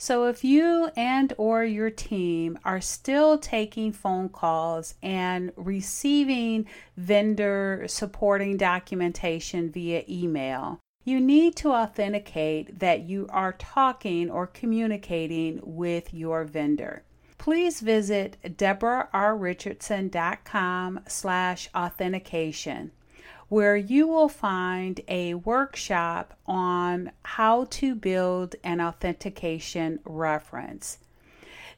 So if you and or your team are still taking phone calls and receiving vendor supporting documentation via email, you need to authenticate that you are talking or communicating with your vendor. Please visit debrarrichardson.com slash authentication where you will find a workshop on how to build an authentication reference.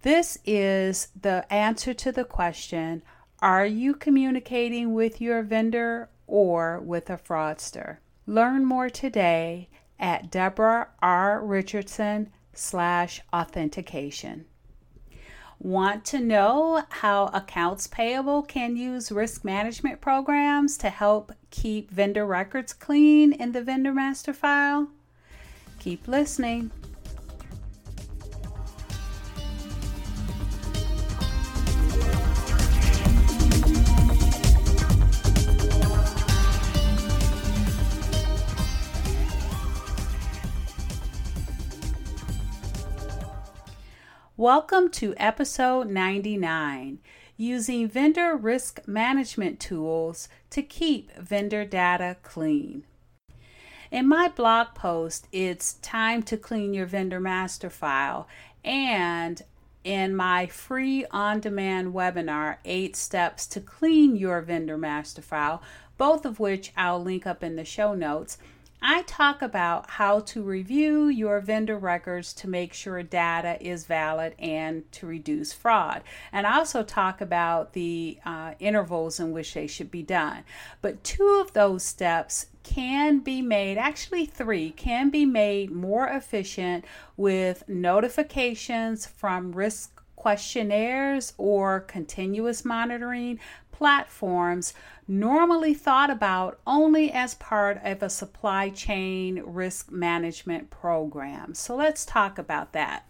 This is the answer to the question Are you communicating with your vendor or with a fraudster? Learn more today at Debra R. Richardson slash authentication. Want to know how accounts payable can use risk management programs to help keep vendor records clean in the vendor master file? Keep listening. Welcome to episode 99 Using Vendor Risk Management Tools to Keep Vendor Data Clean. In my blog post, It's Time to Clean Your Vendor Master File, and in my free on demand webinar, Eight Steps to Clean Your Vendor Master File, both of which I'll link up in the show notes. I talk about how to review your vendor records to make sure data is valid and to reduce fraud. And I also talk about the uh, intervals in which they should be done. But two of those steps can be made, actually, three can be made more efficient with notifications from risk questionnaires or continuous monitoring platforms normally thought about only as part of a supply chain risk management program. So let's talk about that.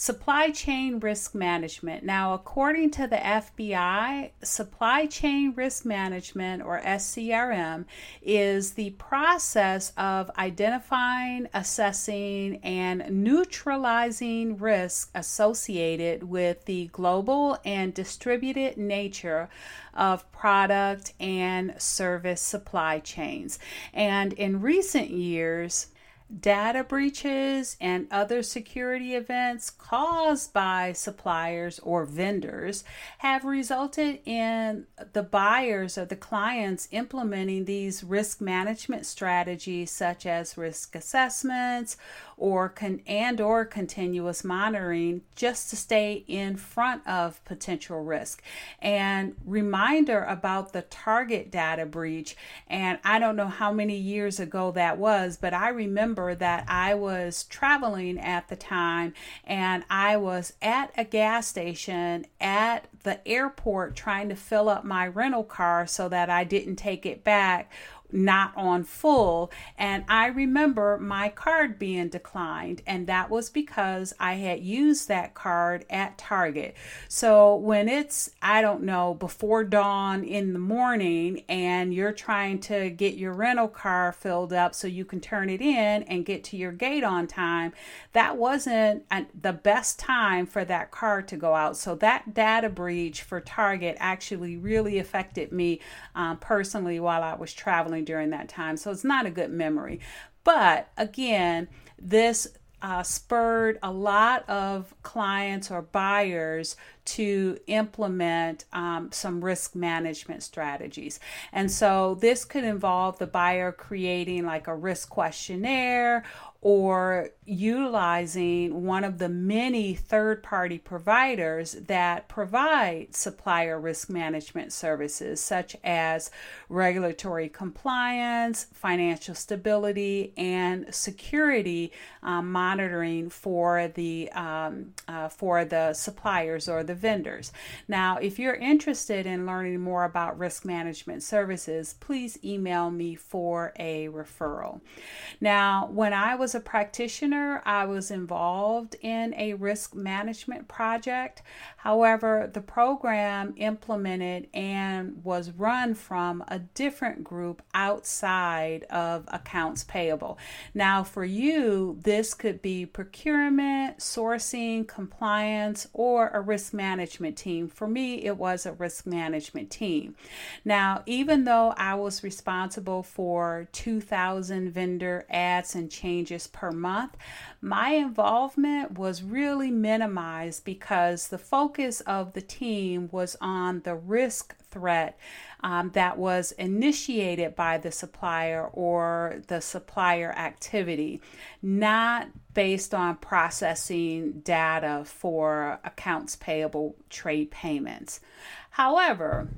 Supply chain risk management. Now, according to the FBI, supply chain risk management, or SCRM, is the process of identifying, assessing, and neutralizing risk associated with the global and distributed nature of product and service supply chains. And in recent years, data breaches and other security events caused by suppliers or vendors have resulted in the buyers or the clients implementing these risk management strategies such as risk assessments or con- and or continuous monitoring just to stay in front of potential risk. And reminder about the target data breach and I don't know how many years ago that was but I remember that I was traveling at the time and I was at a gas station at the airport trying to fill up my rental car so that I didn't take it back not on full. And I remember my card being declined, and that was because I had used that card at Target. So when it's, I don't know, before dawn in the morning, and you're trying to get your rental car filled up so you can turn it in and get to your gate on time, that wasn't the best time for that card to go out. So that data breach for Target actually really affected me um, personally while I was traveling during that time. So it's not a good memory. But again, this uh, spurred a lot of clients or buyers to implement um, some risk management strategies. And so this could involve the buyer creating like a risk questionnaire or utilizing one of the many third party providers that provide supplier risk management services, such as regulatory compliance, financial stability, and security um, monitoring for the, um, uh, for the suppliers or the vendors. Now, if you're interested in learning more about risk management services, please email me for a referral. Now, when I was a practitioner, I was involved in a risk management project. However, the program implemented and was run from a different group outside of accounts payable. Now, for you, this could be procurement, sourcing, compliance, or a risk management team. For me, it was a risk management team. Now, even though I was responsible for 2,000 vendor ads and changes per month, my involvement was really minimized because the focus of the team was on the risk threat um, that was initiated by the supplier or the supplier activity, not based on processing data for accounts payable trade payments. However,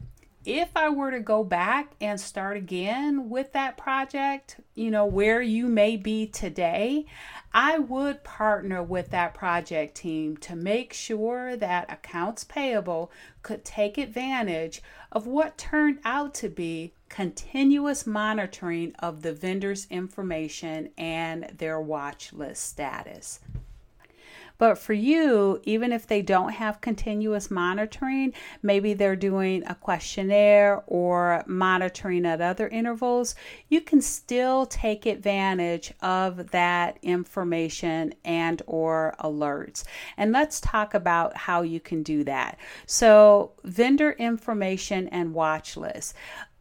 if I were to go back and start again with that project, you know, where you may be today, I would partner with that project team to make sure that accounts payable could take advantage of what turned out to be continuous monitoring of the vendor's information and their watch list status. But for you, even if they don't have continuous monitoring, maybe they're doing a questionnaire or monitoring at other intervals, you can still take advantage of that information and or alerts. And let's talk about how you can do that. So, vendor information and watch list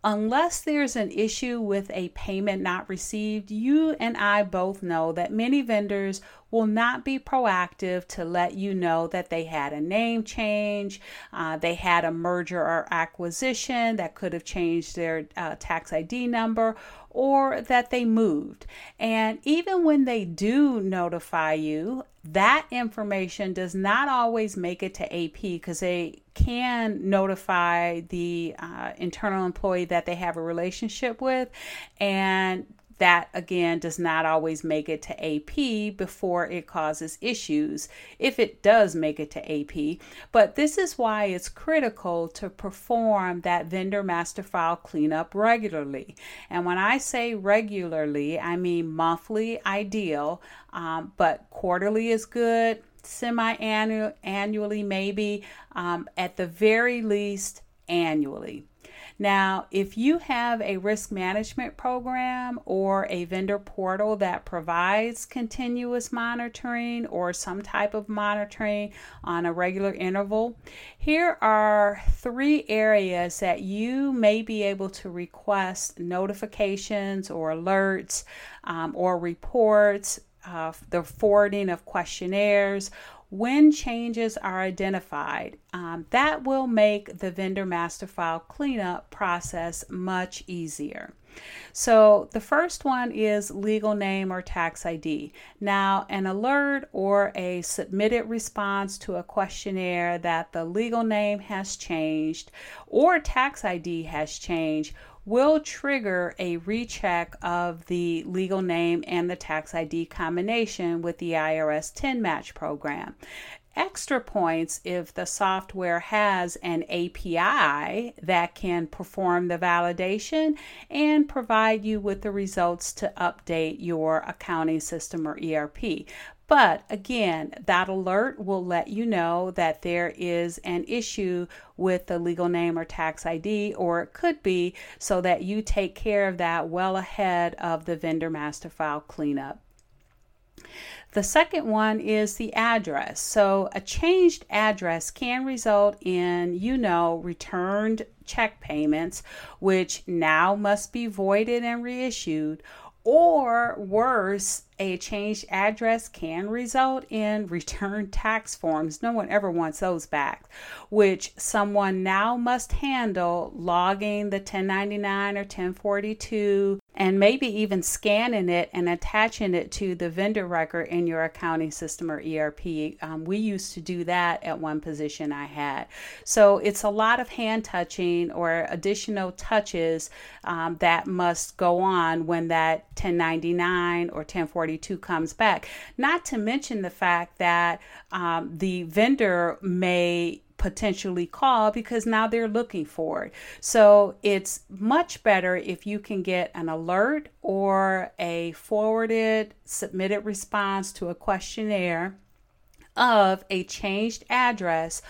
unless there's an issue with a payment not received, you and I both know that many vendors will not be proactive to let you know that they had a name change, uh, they had a merger or acquisition that could have changed their uh, tax ID number, or that they moved. And even when they do notify you, that information does not always make it to AP because they can notify the uh, internal employee that they have a relationship with, and that again does not always make it to AP before it causes issues, if it does make it to AP. But this is why it's critical to perform that vendor master file cleanup regularly. And when I say regularly, I mean monthly ideal, um, but quarterly is good, semi annual annually maybe, um, at the very least annually. Now, if you have a risk management program or a vendor portal that provides continuous monitoring or some type of monitoring on a regular interval, here are three areas that you may be able to request notifications or alerts um, or reports, uh, the forwarding of questionnaires when changes are identified. Um, that will make the vendor master file cleanup process much easier. So, the first one is legal name or tax ID. Now, an alert or a submitted response to a questionnaire that the legal name has changed or tax ID has changed will trigger a recheck of the legal name and the tax ID combination with the IRS TIN match program. Extra points if the software has an API that can perform the validation and provide you with the results to update your accounting system or ERP. But again, that alert will let you know that there is an issue with the legal name or tax ID, or it could be so that you take care of that well ahead of the vendor master file cleanup. The second one is the address. So, a changed address can result in, you know, returned check payments, which now must be voided and reissued, or worse, a changed address can result in return tax forms. No one ever wants those back, which someone now must handle logging the 1099 or 1042 and maybe even scanning it and attaching it to the vendor record in your accounting system or ERP. Um, we used to do that at one position I had. So it's a lot of hand touching or additional touches um, that must go on when that 1099 or 1042 comes back. Not to mention the fact that um, the vendor may potentially call because now they're looking for it. So it's much better if you can get an alert or a forwarded submitted response to a questionnaire of a changed address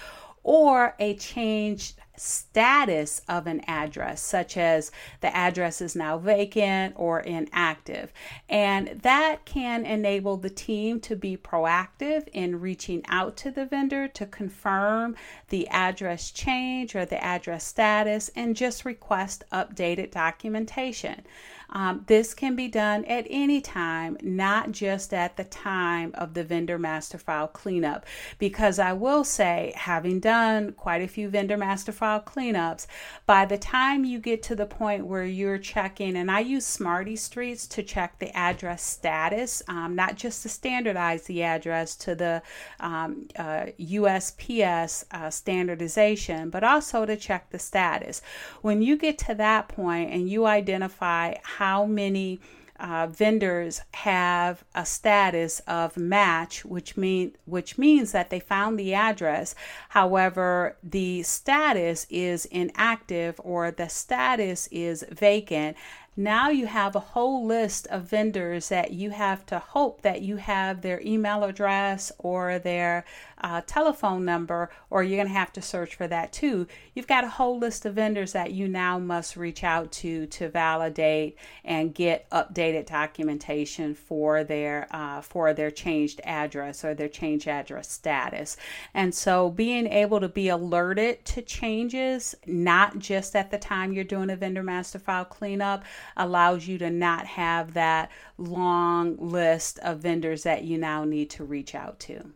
or a changed status of an address, such as the address is now vacant or inactive. And that can enable the team to be proactive in reaching out to the vendor to confirm the address change or the address status and just request updated documentation. Um, this can be done at any time, not just at the time of the vendor master file cleanup. Because I will say, having done quite a few vendor master file cleanups, by the time you get to the point where you're checking, and I use Smarty Streets to check the address status, um, not just to standardize the address to the um, uh, USPS uh, standardization, but also to check the status. When you get to that point and you identify how many uh, vendors have a status of match, which mean which means that they found the address. However, the status is inactive or the status is vacant. Now you have a whole list of vendors that you have to hope that you have their email address or their uh, telephone number, or you're going to have to search for that too. You've got a whole list of vendors that you now must reach out to to validate and get updated documentation for their uh, for their changed address or their change address status. And so being able to be alerted to changes, not just at the time you're doing a vendor master file cleanup, allows you to not have that long list of vendors that you now need to reach out to.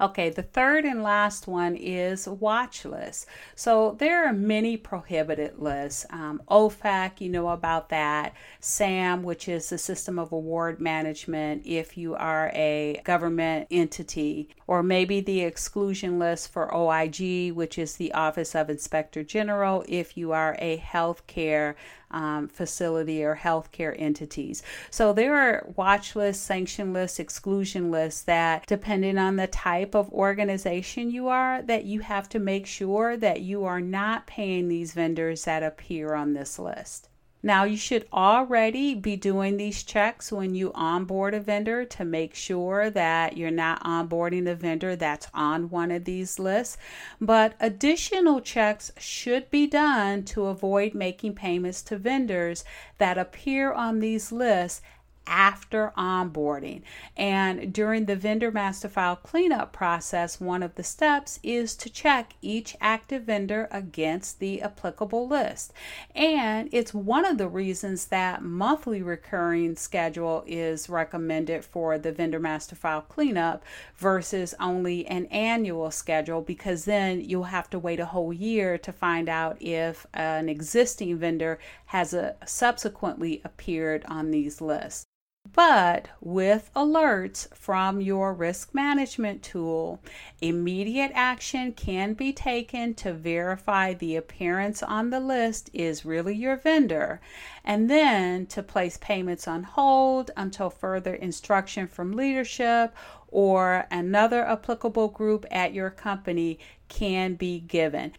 Okay, the third and last one is watch lists. So there are many prohibited lists. Um, OFAC, you know about that. SAM, which is the System of Award Management, if you are a government entity, or maybe the exclusion list for OIG, which is the Office of Inspector General, if you are a healthcare um, facility or healthcare entities. So there are watch lists, sanction lists, exclusion lists that, depending on the type of organization you are, that you have to make sure that you are not paying these vendors that appear on this list. Now, you should already be doing these checks when you onboard a vendor to make sure that you're not onboarding a vendor that's on one of these lists. But additional checks should be done to avoid making payments to vendors that appear on these lists after onboarding. And during the vendor master file cleanup process, one of the steps is to check each active vendor against the applicable list. And it's one of the reasons that monthly recurring schedule is recommended for the vendor master file cleanup versus only an annual schedule because then you'll have to wait a whole year to find out if an existing vendor has a, subsequently appeared on these lists. But with alerts from your risk management tool, immediate action can be taken to verify the appearance on the list is really your vendor, and then to place payments on hold until further instruction from leadership or another applicable group at your company can be given.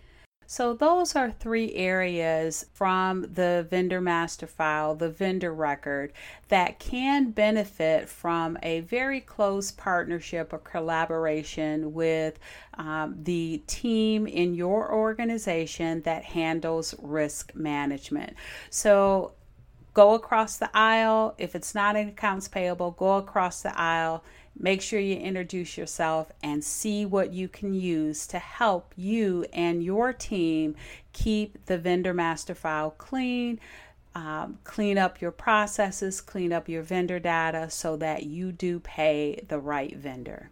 So, those are three areas from the vendor master file, the vendor record, that can benefit from a very close partnership or collaboration with um, the team in your organization that handles risk management. So, go across the aisle. If it's not accounts payable, go across the aisle Make sure you introduce yourself and see what you can use to help you and your team keep the vendor master file clean, um, clean up your processes, clean up your vendor data so that you do pay the right vendor.